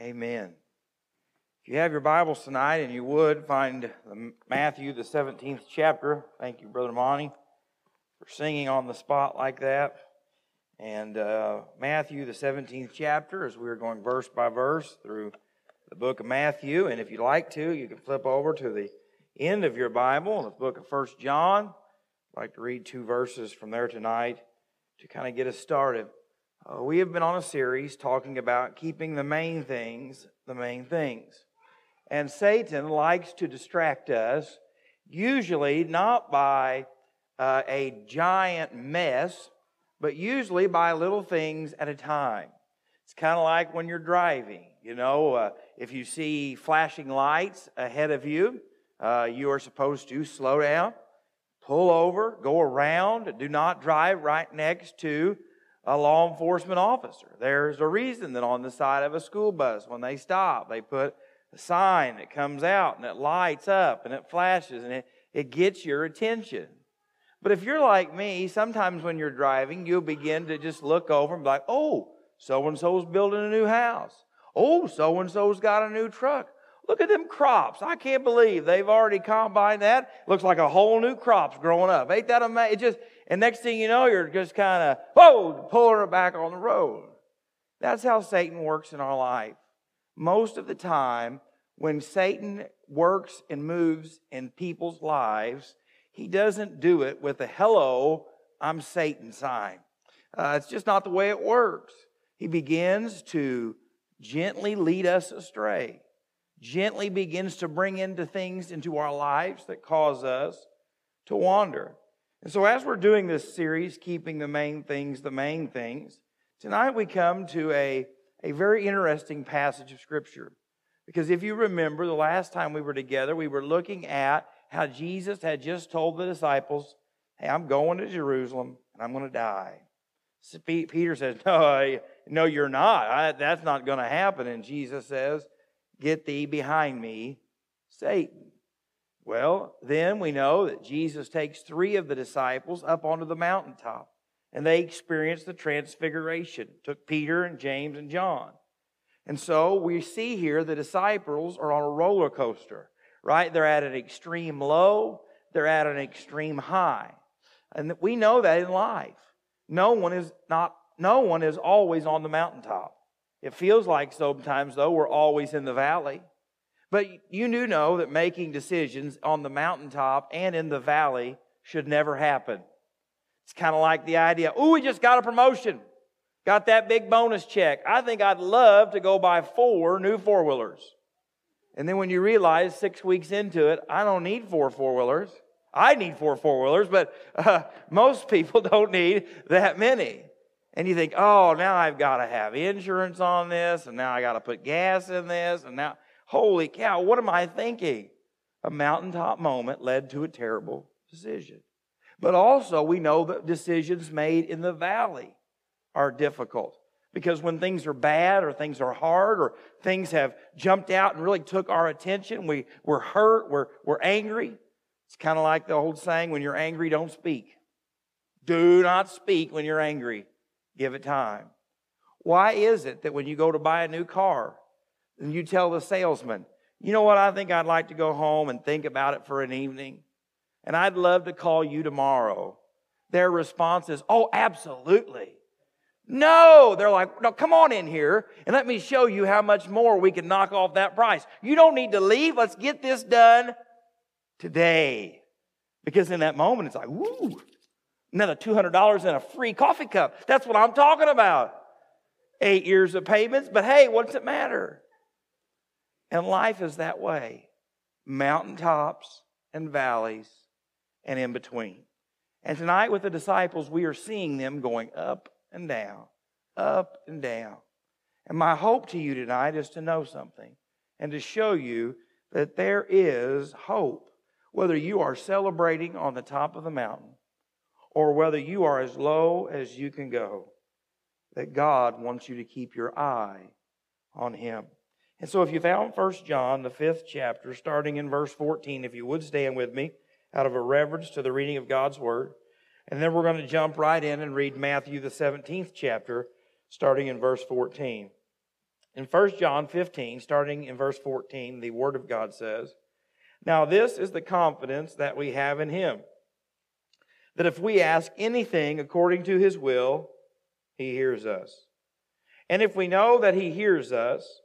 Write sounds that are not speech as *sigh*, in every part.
Amen. If you have your Bibles tonight and you would find Matthew, the 17th chapter. Thank you, Brother Monty, for singing on the spot like that. And uh, Matthew, the 17th chapter, as we are going verse by verse through the book of Matthew. And if you'd like to, you can flip over to the end of your Bible, the book of First John. I'd like to read two verses from there tonight to kind of get us started. Uh, we have been on a series talking about keeping the main things the main things. And Satan likes to distract us, usually not by uh, a giant mess, but usually by little things at a time. It's kind of like when you're driving. You know, uh, if you see flashing lights ahead of you, uh, you are supposed to slow down, pull over, go around, do not drive right next to a law enforcement officer. There's a reason that on the side of a school bus, when they stop, they put a sign that comes out and it lights up and it flashes and it, it gets your attention. But if you're like me, sometimes when you're driving, you'll begin to just look over and be like, oh, so and so's building a new house. Oh, so and so's got a new truck. Look at them crops. I can't believe they've already combined that. Looks like a whole new crop's growing up. Ain't that amazing? It just and next thing you know, you're just kind of, whoa, pulling it back on the road. That's how Satan works in our life. Most of the time, when Satan works and moves in people's lives, he doesn't do it with a hello, I'm Satan sign. Uh, it's just not the way it works. He begins to gently lead us astray, gently begins to bring into things into our lives that cause us to wander. And so, as we're doing this series, Keeping the Main Things the Main Things, tonight we come to a, a very interesting passage of Scripture. Because if you remember, the last time we were together, we were looking at how Jesus had just told the disciples, Hey, I'm going to Jerusalem and I'm going to die. Peter says, No, no, you're not. I, that's not going to happen. And Jesus says, Get thee behind me, Satan. Well, then we know that Jesus takes three of the disciples up onto the mountaintop and they experience the transfiguration. Took Peter and James and John. And so we see here the disciples are on a roller coaster, right? They're at an extreme low, they're at an extreme high. And we know that in life. No one is not no one is always on the mountaintop. It feels like sometimes though we're always in the valley. But you do know that making decisions on the mountaintop and in the valley should never happen. It's kind of like the idea, oh, we just got a promotion, got that big bonus check. I think I'd love to go buy four new four wheelers. And then when you realize six weeks into it, I don't need four four wheelers. I need four four wheelers, but uh, *laughs* most people don't need that many. And you think, oh, now I've got to have insurance on this, and now I got to put gas in this, and now Holy cow, what am I thinking? A mountaintop moment led to a terrible decision. But also, we know that decisions made in the valley are difficult. Because when things are bad or things are hard or things have jumped out and really took our attention, we, we're hurt, we're, we're angry. It's kind of like the old saying when you're angry, don't speak. Do not speak when you're angry. Give it time. Why is it that when you go to buy a new car, and you tell the salesman, you know what, I think I'd like to go home and think about it for an evening, and I'd love to call you tomorrow. Their response is, oh, absolutely. No, they're like, no, come on in here and let me show you how much more we can knock off that price. You don't need to leave. Let's get this done today. Because in that moment, it's like, woo, another $200 and a free coffee cup. That's what I'm talking about. Eight years of payments, but hey, what's it matter? And life is that way mountaintops and valleys and in between. And tonight, with the disciples, we are seeing them going up and down, up and down. And my hope to you tonight is to know something and to show you that there is hope, whether you are celebrating on the top of the mountain or whether you are as low as you can go, that God wants you to keep your eye on Him. And so if you found First John, the fifth chapter, starting in verse 14, if you would stand with me out of a reverence to the reading of God's word. And then we're going to jump right in and read Matthew, the 17th chapter, starting in verse 14. In 1 John 15, starting in verse 14, the Word of God says, Now this is the confidence that we have in Him, that if we ask anything according to His will, He hears us. And if we know that He hears us,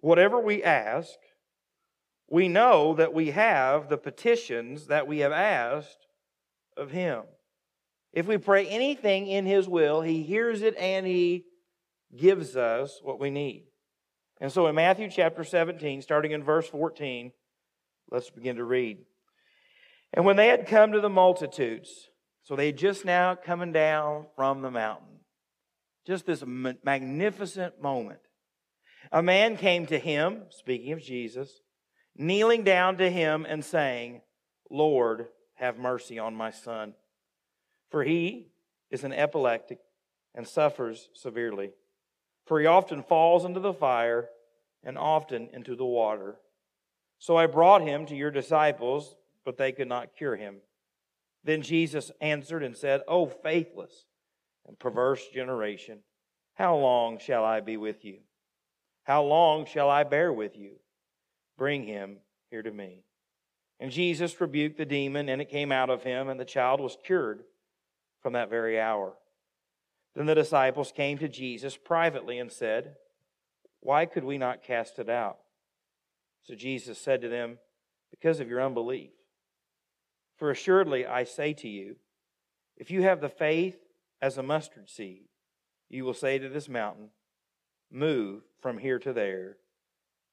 whatever we ask, we know that we have the petitions that we have asked of Him. If we pray anything in His will, He hears it and He gives us what we need. And so in Matthew chapter 17, starting in verse 14, let's begin to read. And when they had come to the multitudes, so they had just now coming down from the mountain, just this magnificent moment, a man came to him, speaking of Jesus, kneeling down to him and saying, Lord, have mercy on my son, for he is an epileptic and suffers severely. For he often falls into the fire and often into the water. So I brought him to your disciples, but they could not cure him. Then Jesus answered and said, O faithless and perverse generation, how long shall I be with you? How long shall I bear with you? Bring him here to me. And Jesus rebuked the demon, and it came out of him, and the child was cured from that very hour. Then the disciples came to Jesus privately and said, Why could we not cast it out? So Jesus said to them, Because of your unbelief. For assuredly I say to you, if you have the faith as a mustard seed, you will say to this mountain, Move from here to there,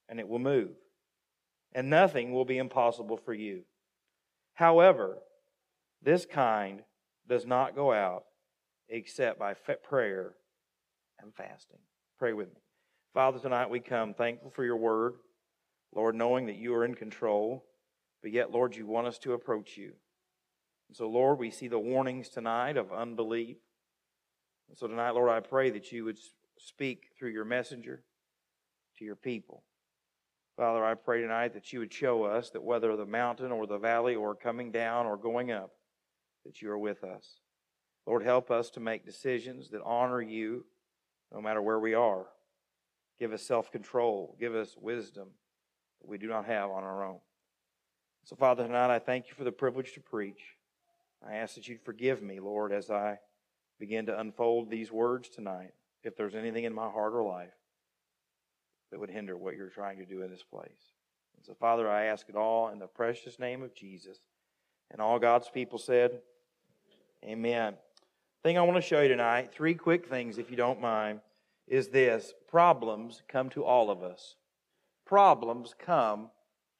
and it will move. And nothing will be impossible for you. However, this kind does not go out except by prayer and fasting. Pray with me. Father, tonight we come thankful for your word. Lord, knowing that you are in control, but yet, Lord, you want us to approach you. And so, Lord, we see the warnings tonight of unbelief. And so tonight, Lord, I pray that you would speak through your messenger to your people. Father, I pray tonight that you would show us that whether the mountain or the valley or coming down or going up, that you are with us. Lord, help us to make decisions that honor you no matter where we are. Give us self control. Give us wisdom that we do not have on our own. So, Father, tonight I thank you for the privilege to preach. I ask that you'd forgive me, Lord, as I begin to unfold these words tonight, if there's anything in my heart or life that would hinder what you're trying to do in this place. And so, Father, I ask it all in the precious name of Jesus. And all God's people said, Amen thing I want to show you tonight, three quick things if you don't mind, is this problems come to all of us. Problems come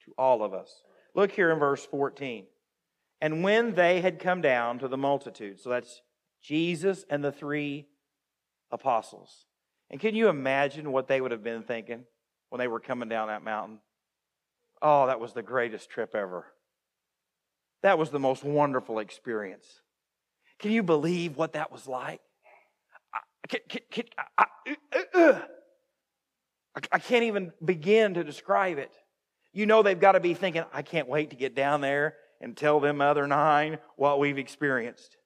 to all of us. Look here in verse 14. And when they had come down to the multitude, so that's Jesus and the three apostles. And can you imagine what they would have been thinking when they were coming down that mountain? Oh, that was the greatest trip ever. That was the most wonderful experience. Can you believe what that was like? I, can, can, can, I, uh, uh, I can't even begin to describe it. You know, they've got to be thinking, I can't wait to get down there and tell them other nine what we've experienced.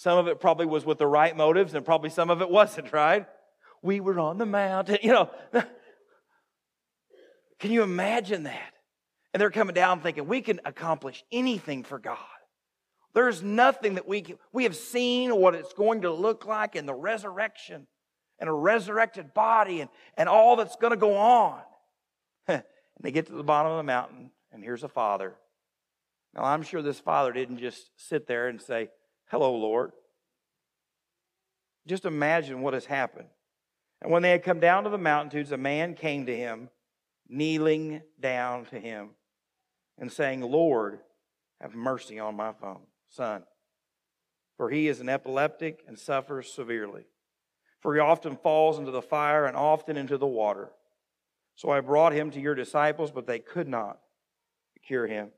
Some of it probably was with the right motives, and probably some of it wasn't, right? We were on the mountain, *laughs* you know. Can you imagine that? And they're coming down thinking, we can accomplish anything for God. There's nothing that we can, we have seen what it's going to look like in the resurrection and a resurrected body and, and all that's going to go on. *laughs* and they get to the bottom of the mountain, and here's a father. Now, I'm sure this father didn't just sit there and say, Hello, Lord. Just imagine what has happened. And when they had come down to the mountains, a man came to him, kneeling down to him, and saying, Lord, have mercy on my son, for he is an epileptic and suffers severely. For he often falls into the fire and often into the water. So I brought him to your disciples, but they could not cure him.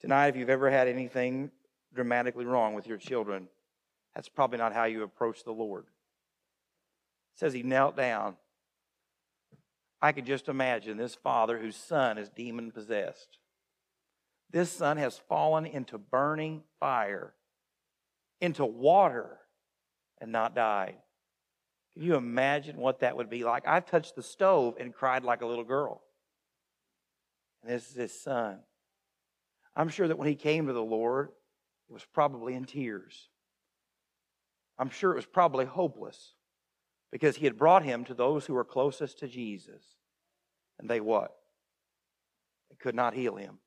Tonight, if you've ever had anything dramatically wrong with your children, that's probably not how you approach the Lord. It says he knelt down. I could just imagine this father whose son is demon possessed this son has fallen into burning fire, into water, and not died. Can you imagine what that would be like? I've touched the stove and cried like a little girl. And this is his son. I'm sure that when he came to the Lord, it was probably in tears. I'm sure it was probably hopeless because he had brought him to those who were closest to Jesus. And they what? They could not heal him.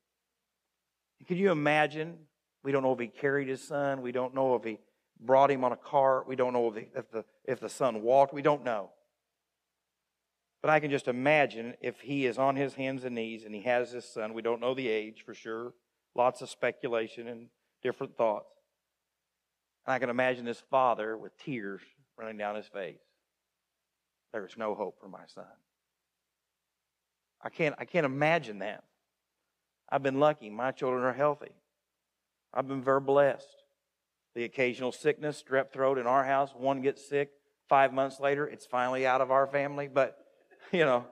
Can you imagine? We don't know if he carried his son. We don't know if he brought him on a cart. We don't know if, the, if, the, if the son walked. We don't know. But I can just imagine if he is on his hands and knees and he has his son. We don't know the age for sure. Lots of speculation and different thoughts. And I can imagine this father with tears running down his face. There is no hope for my son. I can't, I can't imagine that. I've been lucky. My children are healthy. I've been very blessed the occasional sickness, strep throat in our house. One gets sick. Five months later, it's finally out of our family. But, *laughs* you know,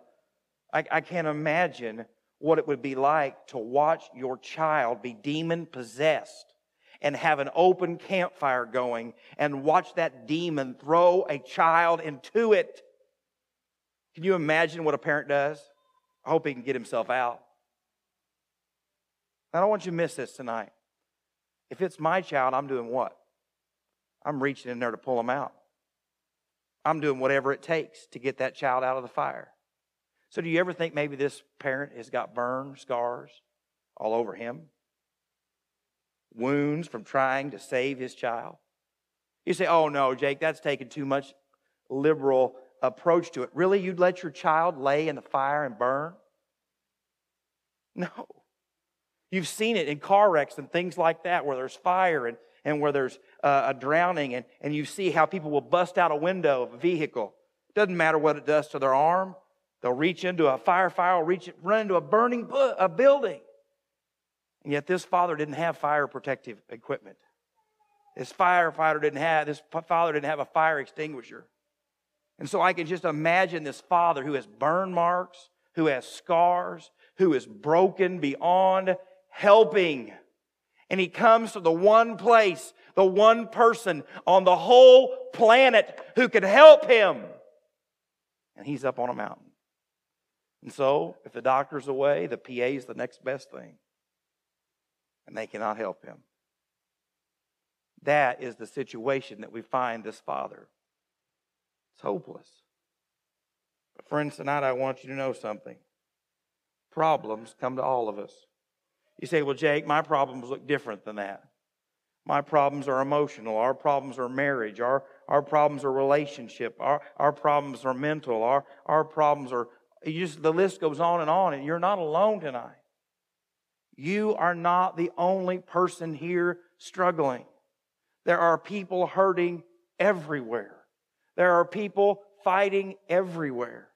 I, I can't imagine what it would be like to watch your child be demon possessed and have an open campfire going and watch that demon throw a child into it. Can you imagine what a parent does? I hope he can get himself out. I don't want you to miss this tonight. If it's my child, I'm doing what? I'm reaching in there to pull them out. I'm doing whatever it takes to get that child out of the fire. So, do you ever think maybe this parent has got burn scars all over him? Wounds from trying to save his child? You say, oh no, Jake, that's taking too much liberal approach to it. Really? You'd let your child lay in the fire and burn? No. You've seen it in car wrecks and things like that where there's fire and, and where there's uh, a drowning, and, and you see how people will bust out a window of a vehicle. Doesn't matter what it does to their arm. They'll reach into a firefighter, will reach, run into a burning bu- a building. And yet this father didn't have fire protective equipment. This firefighter didn't have, this father didn't have a fire extinguisher. And so I can just imagine this father who has burn marks, who has scars, who is broken beyond helping. And he comes to the one place, the one person on the whole planet who could help him. And he's up on a mountain. And so, if the doctor's away, the PA is the next best thing. And they cannot help him. That is the situation that we find this father. It's hopeless. But, friends, tonight I want you to know something. Problems come to all of us. You say, well, Jake, my problems look different than that. My problems are emotional. Our problems are marriage. Our, our problems are relationship. Our, our problems are mental. Our, our problems are, just, the list goes on and on, and you're not alone tonight. You are not the only person here struggling. There are people hurting everywhere. There are people fighting everywhere.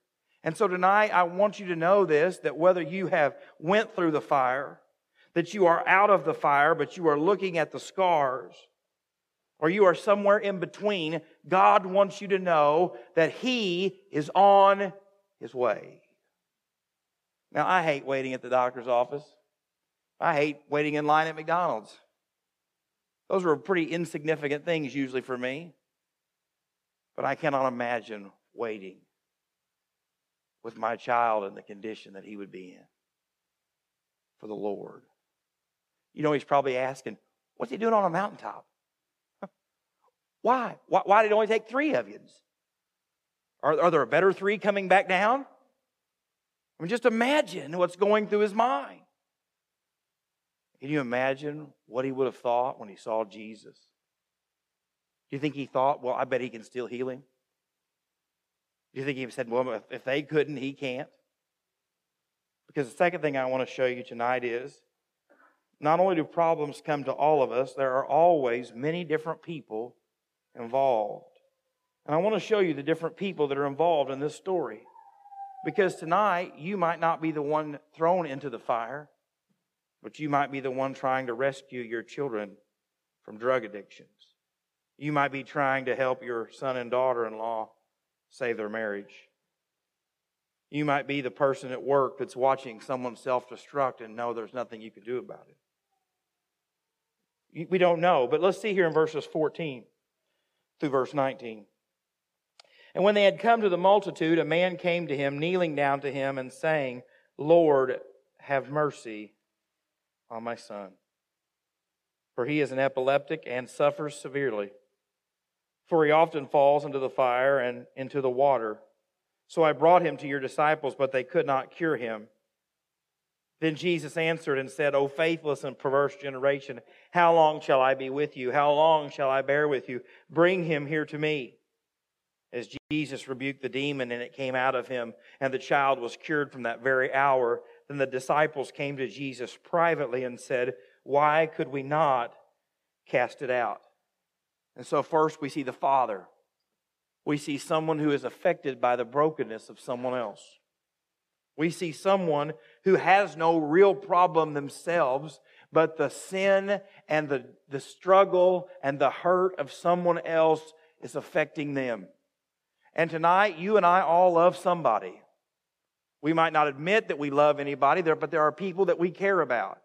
And so tonight I want you to know this that whether you have went through the fire that you are out of the fire, but you are looking at the scars, or you are somewhere in between, God wants you to know that He is on His way. Now, I hate waiting at the doctor's office. I hate waiting in line at McDonald's. Those are pretty insignificant things usually for me. But I cannot imagine waiting with my child in the condition that he would be in for the Lord. You know, he's probably asking, what's he doing on a mountaintop? *laughs* Why? why? Why did it only take three of you? Are, are there a better three coming back down? I mean, just imagine what's going through his mind. Can you imagine what he would have thought when he saw Jesus? Do you think he thought, well, I bet he can still heal him? Do you think he said, well, if they couldn't, he can't? Because the second thing I want to show you tonight is not only do problems come to all of us, there are always many different people involved. And I want to show you the different people that are involved in this story. Because tonight, you might not be the one thrown into the fire, but you might be the one trying to rescue your children from drug addictions. You might be trying to help your son and daughter in law save their marriage. You might be the person at work that's watching someone self destruct and know there's nothing you can do about it. We don't know. But let's see here in verses 14 through verse 19. And when they had come to the multitude, a man came to him, kneeling down to him, and saying, Lord, have mercy on my son. For he is an epileptic and suffers severely. For he often falls into the fire and into the water. So I brought him to your disciples, but they could not cure him. Then Jesus answered and said, O faithless and perverse generation, how long shall I be with you? How long shall I bear with you? Bring him here to me. As Jesus rebuked the demon and it came out of him, and the child was cured from that very hour, then the disciples came to Jesus privately and said, Why could we not cast it out? And so, first, we see the Father. We see someone who is affected by the brokenness of someone else. We see someone who has no real problem themselves, but the sin and the, the struggle and the hurt of someone else is affecting them. And tonight, you and I all love somebody. We might not admit that we love anybody, but there are people that we care about.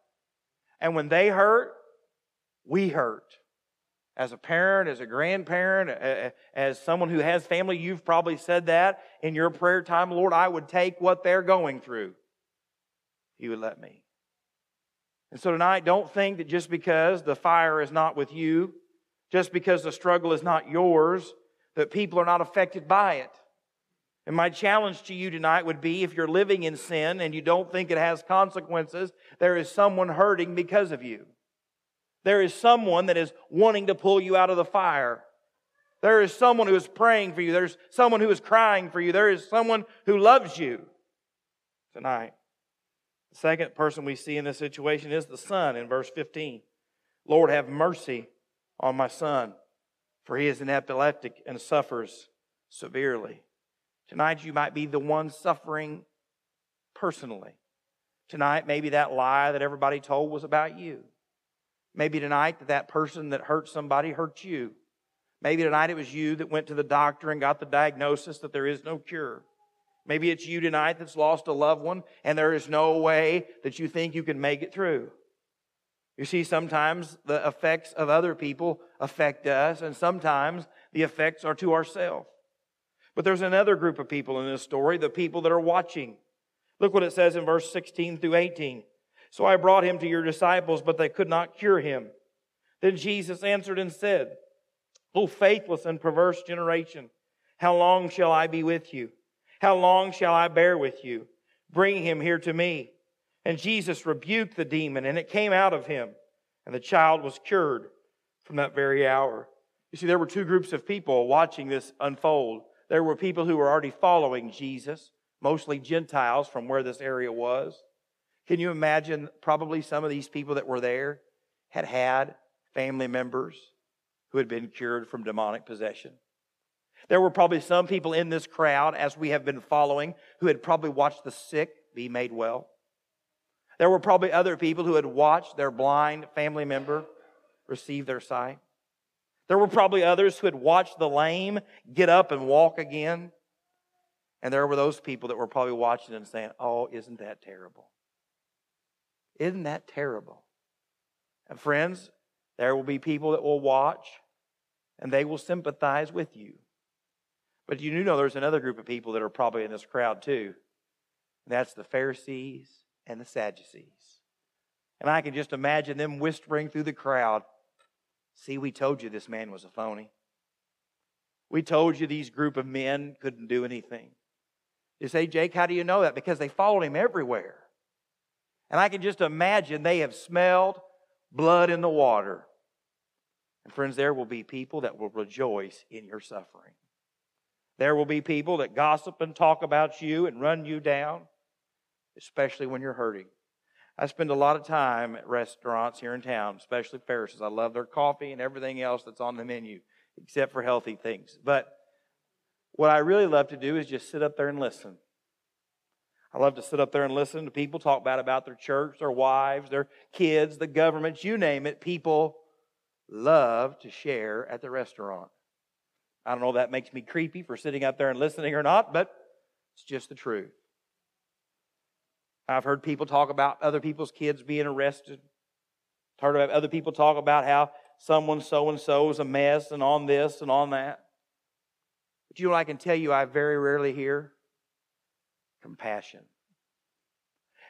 And when they hurt, we hurt. As a parent, as a grandparent, as someone who has family, you've probably said that in your prayer time, Lord, I would take what they're going through. You would let me. And so tonight, don't think that just because the fire is not with you, just because the struggle is not yours, that people are not affected by it. And my challenge to you tonight would be if you're living in sin and you don't think it has consequences, there is someone hurting because of you. There is someone that is wanting to pull you out of the fire. There is someone who is praying for you. There's someone who is crying for you. There is someone who loves you tonight. The second person we see in this situation is the son in verse 15. Lord, have mercy on my son for he is an epileptic and suffers severely. Tonight, you might be the one suffering personally. Tonight, maybe that lie that everybody told was about you. Maybe tonight, that that person that hurt somebody hurt you. Maybe tonight it was you that went to the doctor and got the diagnosis that there is no cure. Maybe it's you tonight that's lost a loved one and there is no way that you think you can make it through. You see, sometimes the effects of other people affect us, and sometimes the effects are to ourselves. But there's another group of people in this story, the people that are watching. Look what it says in verse 16 through 18. So I brought him to your disciples, but they could not cure him. Then Jesus answered and said, O faithless and perverse generation, how long shall I be with you? How long shall I bear with you? Bring him here to me. And Jesus rebuked the demon, and it came out of him, and the child was cured from that very hour. You see, there were two groups of people watching this unfold. There were people who were already following Jesus, mostly Gentiles from where this area was. Can you imagine probably some of these people that were there had had family members who had been cured from demonic possession? There were probably some people in this crowd, as we have been following, who had probably watched the sick be made well. There were probably other people who had watched their blind family member receive their sight. There were probably others who had watched the lame get up and walk again. And there were those people that were probably watching and saying, Oh, isn't that terrible? Isn't that terrible? And friends, there will be people that will watch and they will sympathize with you. But you do know there's another group of people that are probably in this crowd too. And that's the Pharisees and the Sadducees. And I can just imagine them whispering through the crowd See, we told you this man was a phony. We told you these group of men couldn't do anything. You say, Jake, how do you know that? Because they followed him everywhere. And I can just imagine they have smelled blood in the water. And friends, there will be people that will rejoice in your suffering. There will be people that gossip and talk about you and run you down especially when you're hurting. I spend a lot of time at restaurants here in town, especially Ferris's. I love their coffee and everything else that's on the menu, except for healthy things. But what I really love to do is just sit up there and listen. I love to sit up there and listen to people talk about about their church, their wives, their kids, the government, you name it. People love to share at the restaurant. I don't know if that makes me creepy for sitting up there and listening or not, but it's just the truth. I've heard people talk about other people's kids being arrested. I've Heard about other people talk about how someone so and so is a mess and on this and on that. But you know I can tell you I very rarely hear? Compassion.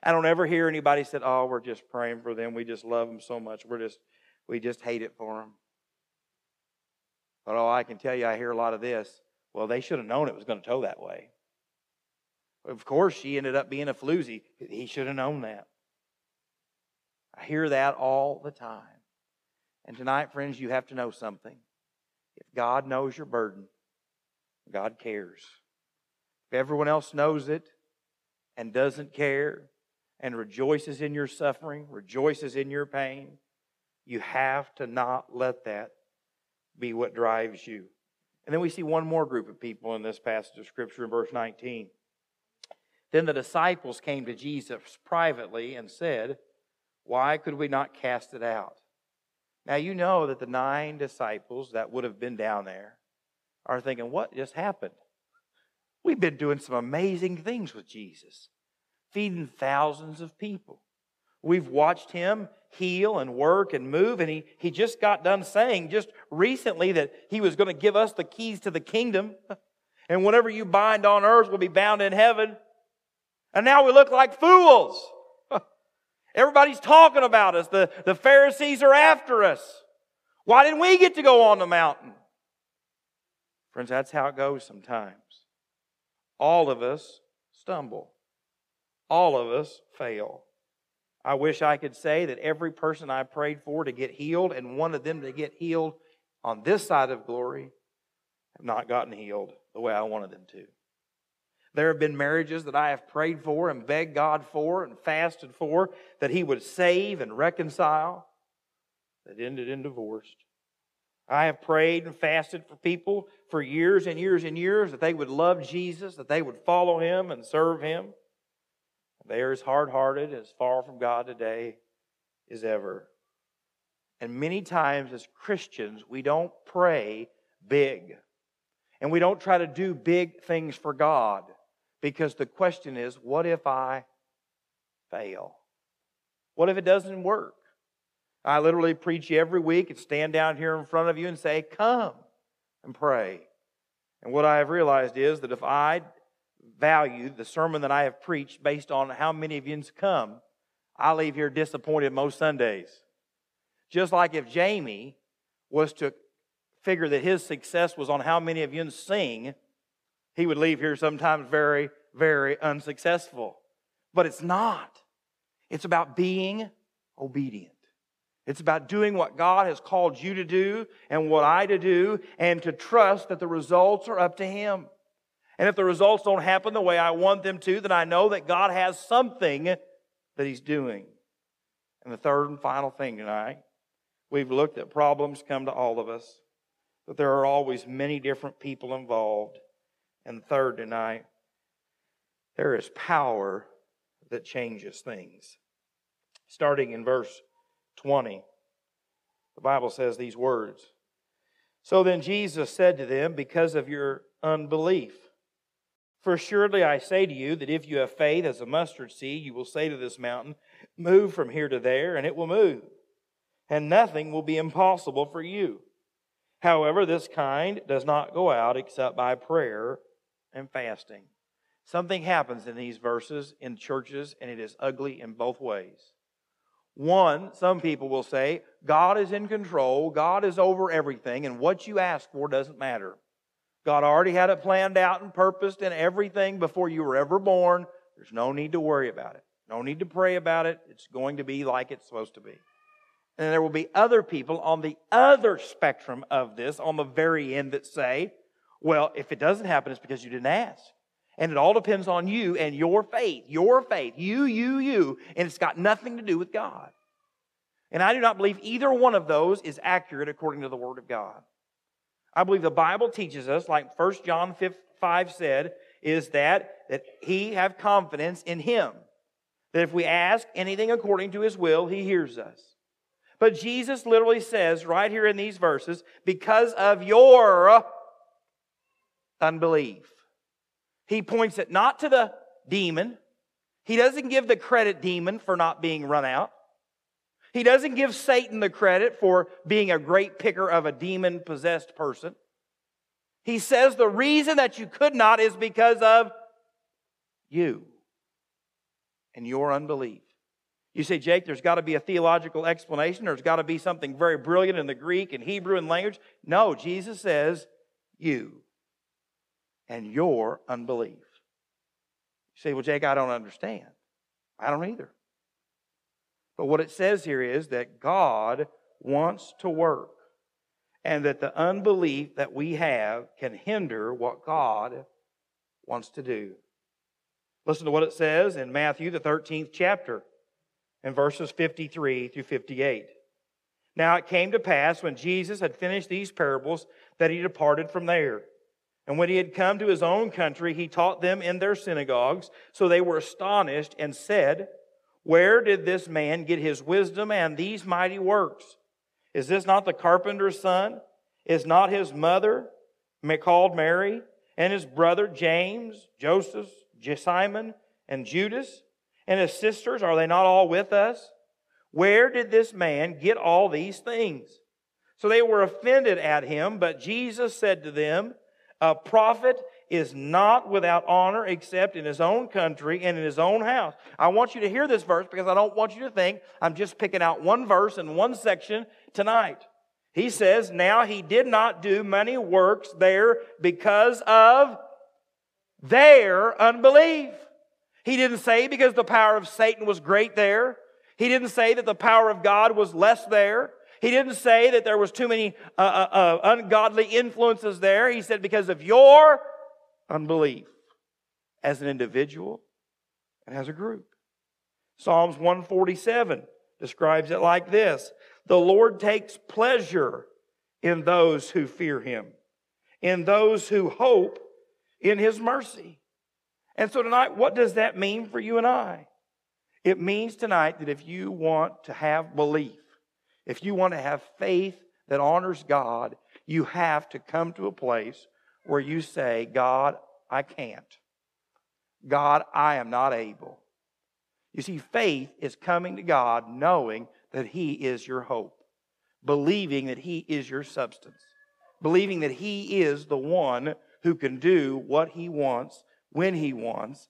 I don't ever hear anybody say, "Oh, we're just praying for them. We just love them so much. We're just we just hate it for them." But all I can tell you, I hear a lot of this. Well, they should have known it was going to toe that way. Of course, she ended up being a floozy. He should have known that. I hear that all the time. And tonight, friends, you have to know something. If God knows your burden, God cares. If everyone else knows it and doesn't care and rejoices in your suffering, rejoices in your pain, you have to not let that be what drives you. And then we see one more group of people in this passage of Scripture in verse 19. Then the disciples came to Jesus privately and said, Why could we not cast it out? Now, you know that the nine disciples that would have been down there are thinking, What just happened? We've been doing some amazing things with Jesus, feeding thousands of people. We've watched him heal and work and move, and he, he just got done saying just recently that he was going to give us the keys to the kingdom. *laughs* And whatever you bind on earth will be bound in heaven. And now we look like fools. *laughs* Everybody's talking about us. The, the Pharisees are after us. Why didn't we get to go on the mountain? Friends, that's how it goes sometimes. All of us stumble, all of us fail. I wish I could say that every person I prayed for to get healed and wanted them to get healed on this side of glory have not gotten healed the way I wanted them to. There have been marriages that I have prayed for and begged God for and fasted for that He would save and reconcile that ended in divorce. I have prayed and fasted for people for years and years and years that they would love Jesus, that they would follow Him and serve Him. They are as hard hearted, as far from God today as ever. And many times as Christians, we don't pray big. And we don't try to do big things for God. Because the question is, what if I fail? What if it doesn't work? I literally preach every week and stand down here in front of you and say, Come and pray. And what I have realized is that if I value the sermon that I have preached based on how many of you come, I leave here disappointed most Sundays. Just like if Jamie was to figure that his success was on how many of you sing, he would leave here sometimes very, very unsuccessful. But it's not. It's about being obedient. It's about doing what God has called you to do and what I to do and to trust that the results are up to Him. And if the results don't happen the way I want them to, then I know that God has something that He's doing. And the third and final thing tonight, we've looked at problems come to all of us, but there are always many different people involved. And third tonight, there is power that changes things. Starting in verse 20, the Bible says these words So then Jesus said to them, Because of your unbelief, for surely I say to you that if you have faith as a mustard seed, you will say to this mountain, Move from here to there, and it will move. And nothing will be impossible for you. However, this kind does not go out except by prayer and fasting. Something happens in these verses in churches, and it is ugly in both ways. One, some people will say, God is in control, God is over everything, and what you ask for doesn't matter. God already had it planned out and purposed and everything before you were ever born. There's no need to worry about it. No need to pray about it. It's going to be like it's supposed to be. And there will be other people on the other spectrum of this, on the very end, that say, well, if it doesn't happen, it's because you didn't ask. And it all depends on you and your faith, your faith, you, you, you, and it's got nothing to do with God. And I do not believe either one of those is accurate according to the Word of God. I believe the Bible teaches us, like 1 John 5 said, is that, that he have confidence in him. That if we ask anything according to his will, he hears us. But Jesus literally says right here in these verses, because of your unbelief. He points it not to the demon. He doesn't give the credit demon for not being run out. He doesn't give Satan the credit for being a great picker of a demon possessed person. He says the reason that you could not is because of you and your unbelief. You say, Jake, there's got to be a theological explanation. There's got to be something very brilliant in the Greek and Hebrew and language. No, Jesus says, you and your unbelief. You say, well, Jake, I don't understand. I don't either. But what it says here is that God wants to work and that the unbelief that we have can hinder what God wants to do. Listen to what it says in Matthew, the 13th chapter, in verses 53 through 58. Now it came to pass when Jesus had finished these parables that he departed from there. And when he had come to his own country, he taught them in their synagogues. So they were astonished and said, Where did this man get his wisdom and these mighty works? Is this not the carpenter's son? Is not his mother called Mary, and his brother James, Joseph, Simon, and Judas? And his sisters, are they not all with us? Where did this man get all these things? So they were offended at him, but Jesus said to them, A prophet is not without honor except in his own country and in his own house. I want you to hear this verse because I don't want you to think I'm just picking out one verse in one section tonight. He says, Now he did not do many works there because of their unbelief. He didn't say because the power of Satan was great there. He didn't say that the power of God was less there. He didn't say that there was too many uh, uh, uh, ungodly influences there. He said because of your unbelief as an individual and as a group. Psalms 147 describes it like this The Lord takes pleasure in those who fear him, in those who hope in his mercy. And so tonight, what does that mean for you and I? It means tonight that if you want to have belief, if you want to have faith that honors God, you have to come to a place where you say, God, I can't. God, I am not able. You see, faith is coming to God knowing that He is your hope, believing that He is your substance, believing that He is the one who can do what He wants, when He wants,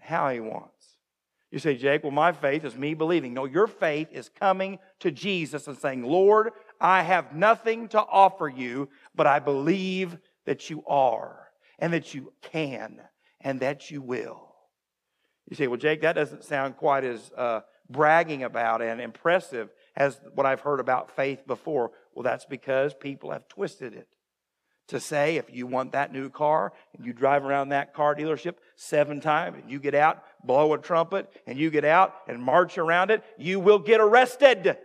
how He wants. You say, Jake, well, my faith is me believing. No, your faith is coming to Jesus and saying, Lord, I have nothing to offer you, but I believe that you are and that you can and that you will. You say, well, Jake, that doesn't sound quite as uh, bragging about and impressive as what I've heard about faith before. Well, that's because people have twisted it to say if you want that new car and you drive around that car dealership seven times and you get out, blow a trumpet, and you get out and march around it, you will get arrested.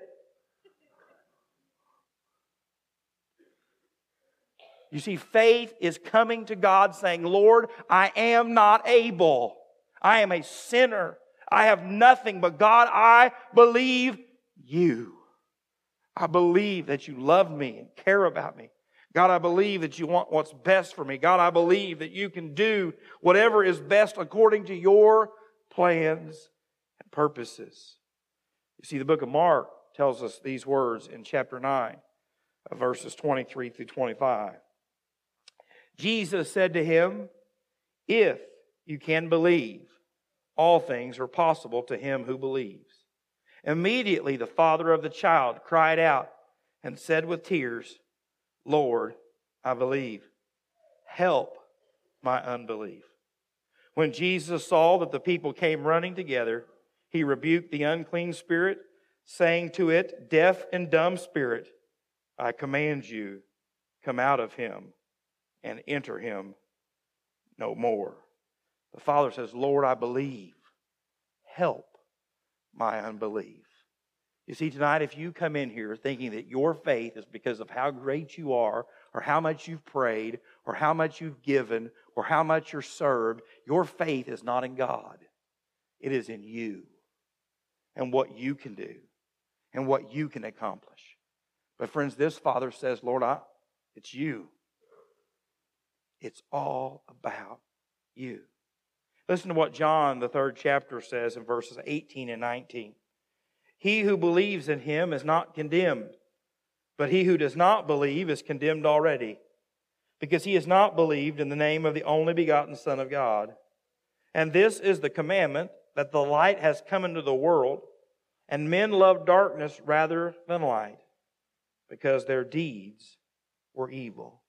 You see, faith is coming to God saying, Lord, I am not able. I am a sinner. I have nothing, but God, I believe you. I believe that you love me and care about me. God, I believe that you want what's best for me. God, I believe that you can do whatever is best according to your plans and purposes. You see, the book of Mark tells us these words in chapter 9, uh, verses 23 through 25. Jesus said to him, If you can believe, all things are possible to him who believes. Immediately the father of the child cried out and said with tears, Lord, I believe. Help my unbelief. When Jesus saw that the people came running together, he rebuked the unclean spirit, saying to it, Deaf and dumb spirit, I command you, come out of him and enter him no more. The Father says, Lord, I believe. Help my unbelief. You see, tonight, if you come in here thinking that your faith is because of how great you are, or how much you've prayed, or how much you've given, or how much you're served, your faith is not in God. It is in you and what you can do and what you can accomplish. But, friends, this Father says, Lord, I, it's you. It's all about you. Listen to what John, the third chapter, says in verses 18 and 19. He who believes in him is not condemned, but he who does not believe is condemned already, because he has not believed in the name of the only begotten Son of God. And this is the commandment that the light has come into the world, and men love darkness rather than light, because their deeds were evil.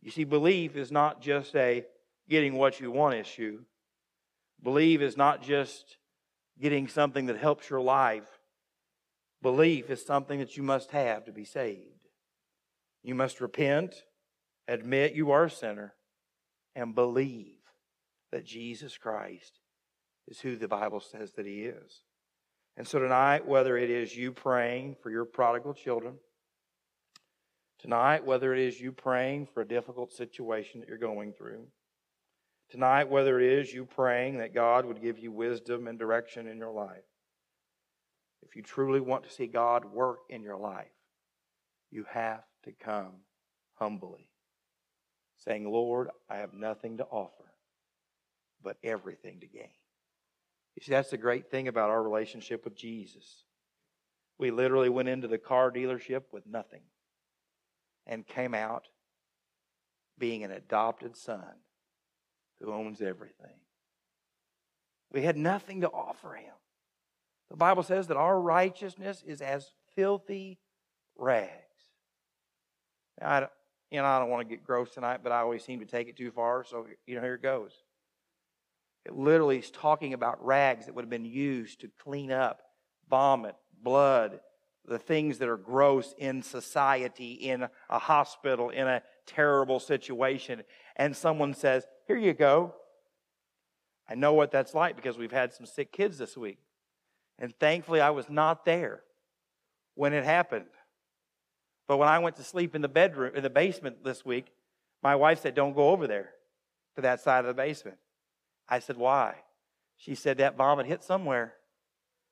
You see, belief is not just a getting what you want issue. Believe is not just getting something that helps your life. Belief is something that you must have to be saved. You must repent, admit you are a sinner, and believe that Jesus Christ is who the Bible says that He is. And so tonight, whether it is you praying for your prodigal children, tonight, whether it is you praying for a difficult situation that you're going through, tonight, whether it is you praying that God would give you wisdom and direction in your life, if you truly want to see God work in your life, you have to come humbly, saying, Lord, I have nothing to offer, but everything to gain. You see, that's the great thing about our relationship with Jesus. We literally went into the car dealership with nothing and came out being an adopted son who owns everything. We had nothing to offer him. The Bible says that our righteousness is as filthy rags. Now, I, you know, I don't want to get gross tonight, but I always seem to take it too far, so you know, here it goes. It literally is talking about rags that would have been used to clean up vomit, blood, the things that are gross in society, in a hospital, in a terrible situation. And someone says, Here you go. I know what that's like because we've had some sick kids this week. And thankfully, I was not there when it happened. But when I went to sleep in the bedroom, in the basement this week, my wife said, Don't go over there to that side of the basement. I said, Why? She said, That vomit hit somewhere.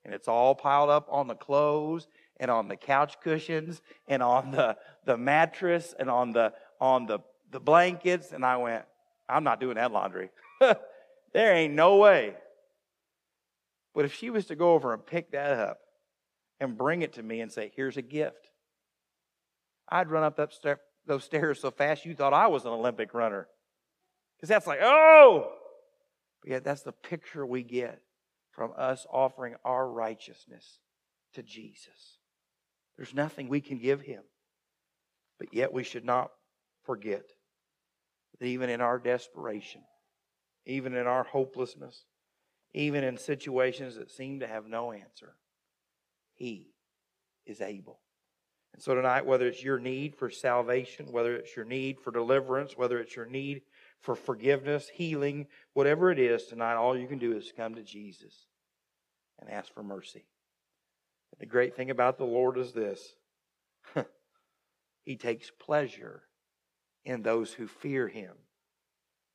And it's all piled up on the clothes and on the couch cushions and on the, the mattress and on the on the, the blankets. And I went, I'm not doing that laundry. *laughs* there ain't no way. But if she was to go over and pick that up and bring it to me and say, Here's a gift, I'd run up that those stairs so fast you thought I was an Olympic runner. Because that's like, oh! But yet, that's the picture we get from us offering our righteousness to Jesus. There's nothing we can give him. But yet, we should not forget that even in our desperation, even in our hopelessness, even in situations that seem to have no answer. He is able. And so tonight, whether it's your need for salvation, whether it's your need for deliverance, whether it's your need for forgiveness, healing, whatever it is, tonight, all you can do is come to Jesus and ask for mercy. And the great thing about the Lord is this *laughs* He takes pleasure in those who fear Him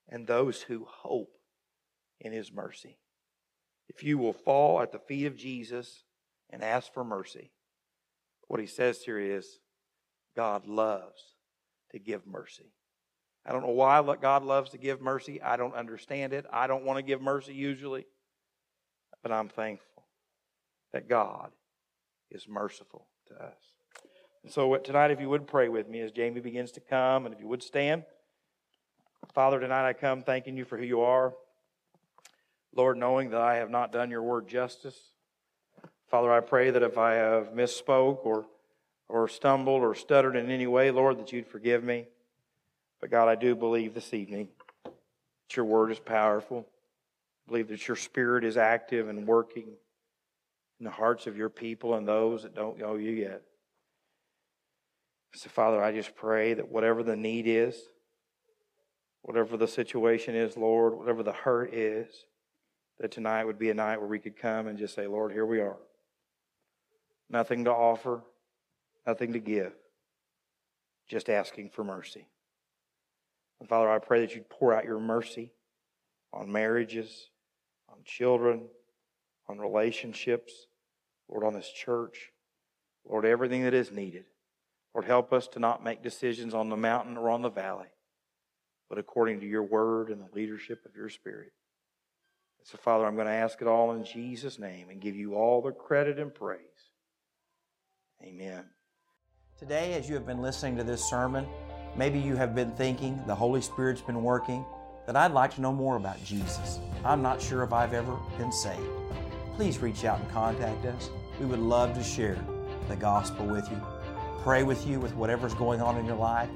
and those who hope in His mercy if you will fall at the feet of Jesus and ask for mercy, what he says here is God loves to give mercy. I don't know why God loves to give mercy. I don't understand it. I don't want to give mercy usually. But I'm thankful that God is merciful to us. And so tonight, if you would pray with me as Jamie begins to come, and if you would stand. Father, tonight I come thanking you for who you are. Lord, knowing that I have not done your word justice, Father, I pray that if I have misspoke or, or stumbled or stuttered in any way, Lord, that you'd forgive me. But God, I do believe this evening that your word is powerful. I believe that your spirit is active and working in the hearts of your people and those that don't know you yet. So, Father, I just pray that whatever the need is, whatever the situation is, Lord, whatever the hurt is, that tonight would be a night where we could come and just say, Lord, here we are. Nothing to offer, nothing to give, just asking for mercy. And Father, I pray that you'd pour out your mercy on marriages, on children, on relationships, Lord, on this church, Lord, everything that is needed. Lord, help us to not make decisions on the mountain or on the valley, but according to your word and the leadership of your spirit. So, Father, I'm going to ask it all in Jesus' name and give you all the credit and praise. Amen. Today, as you have been listening to this sermon, Maybe you have been thinking the Holy Spirit's been working, that I'd like to know more about Jesus. I'm not sure if I've ever been saved. Please reach out and contact us. We would love to share the gospel with you, pray with you with whatever's going on in your life.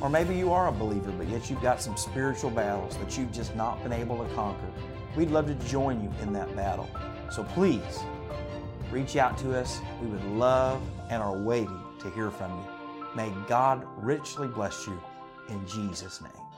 Or maybe you are a believer, but yet you've got some spiritual battles that you've just not been able to conquer. We'd love to join you in that battle. So please reach out to us. We would love and are waiting to hear from you. May God richly bless you in Jesus' name.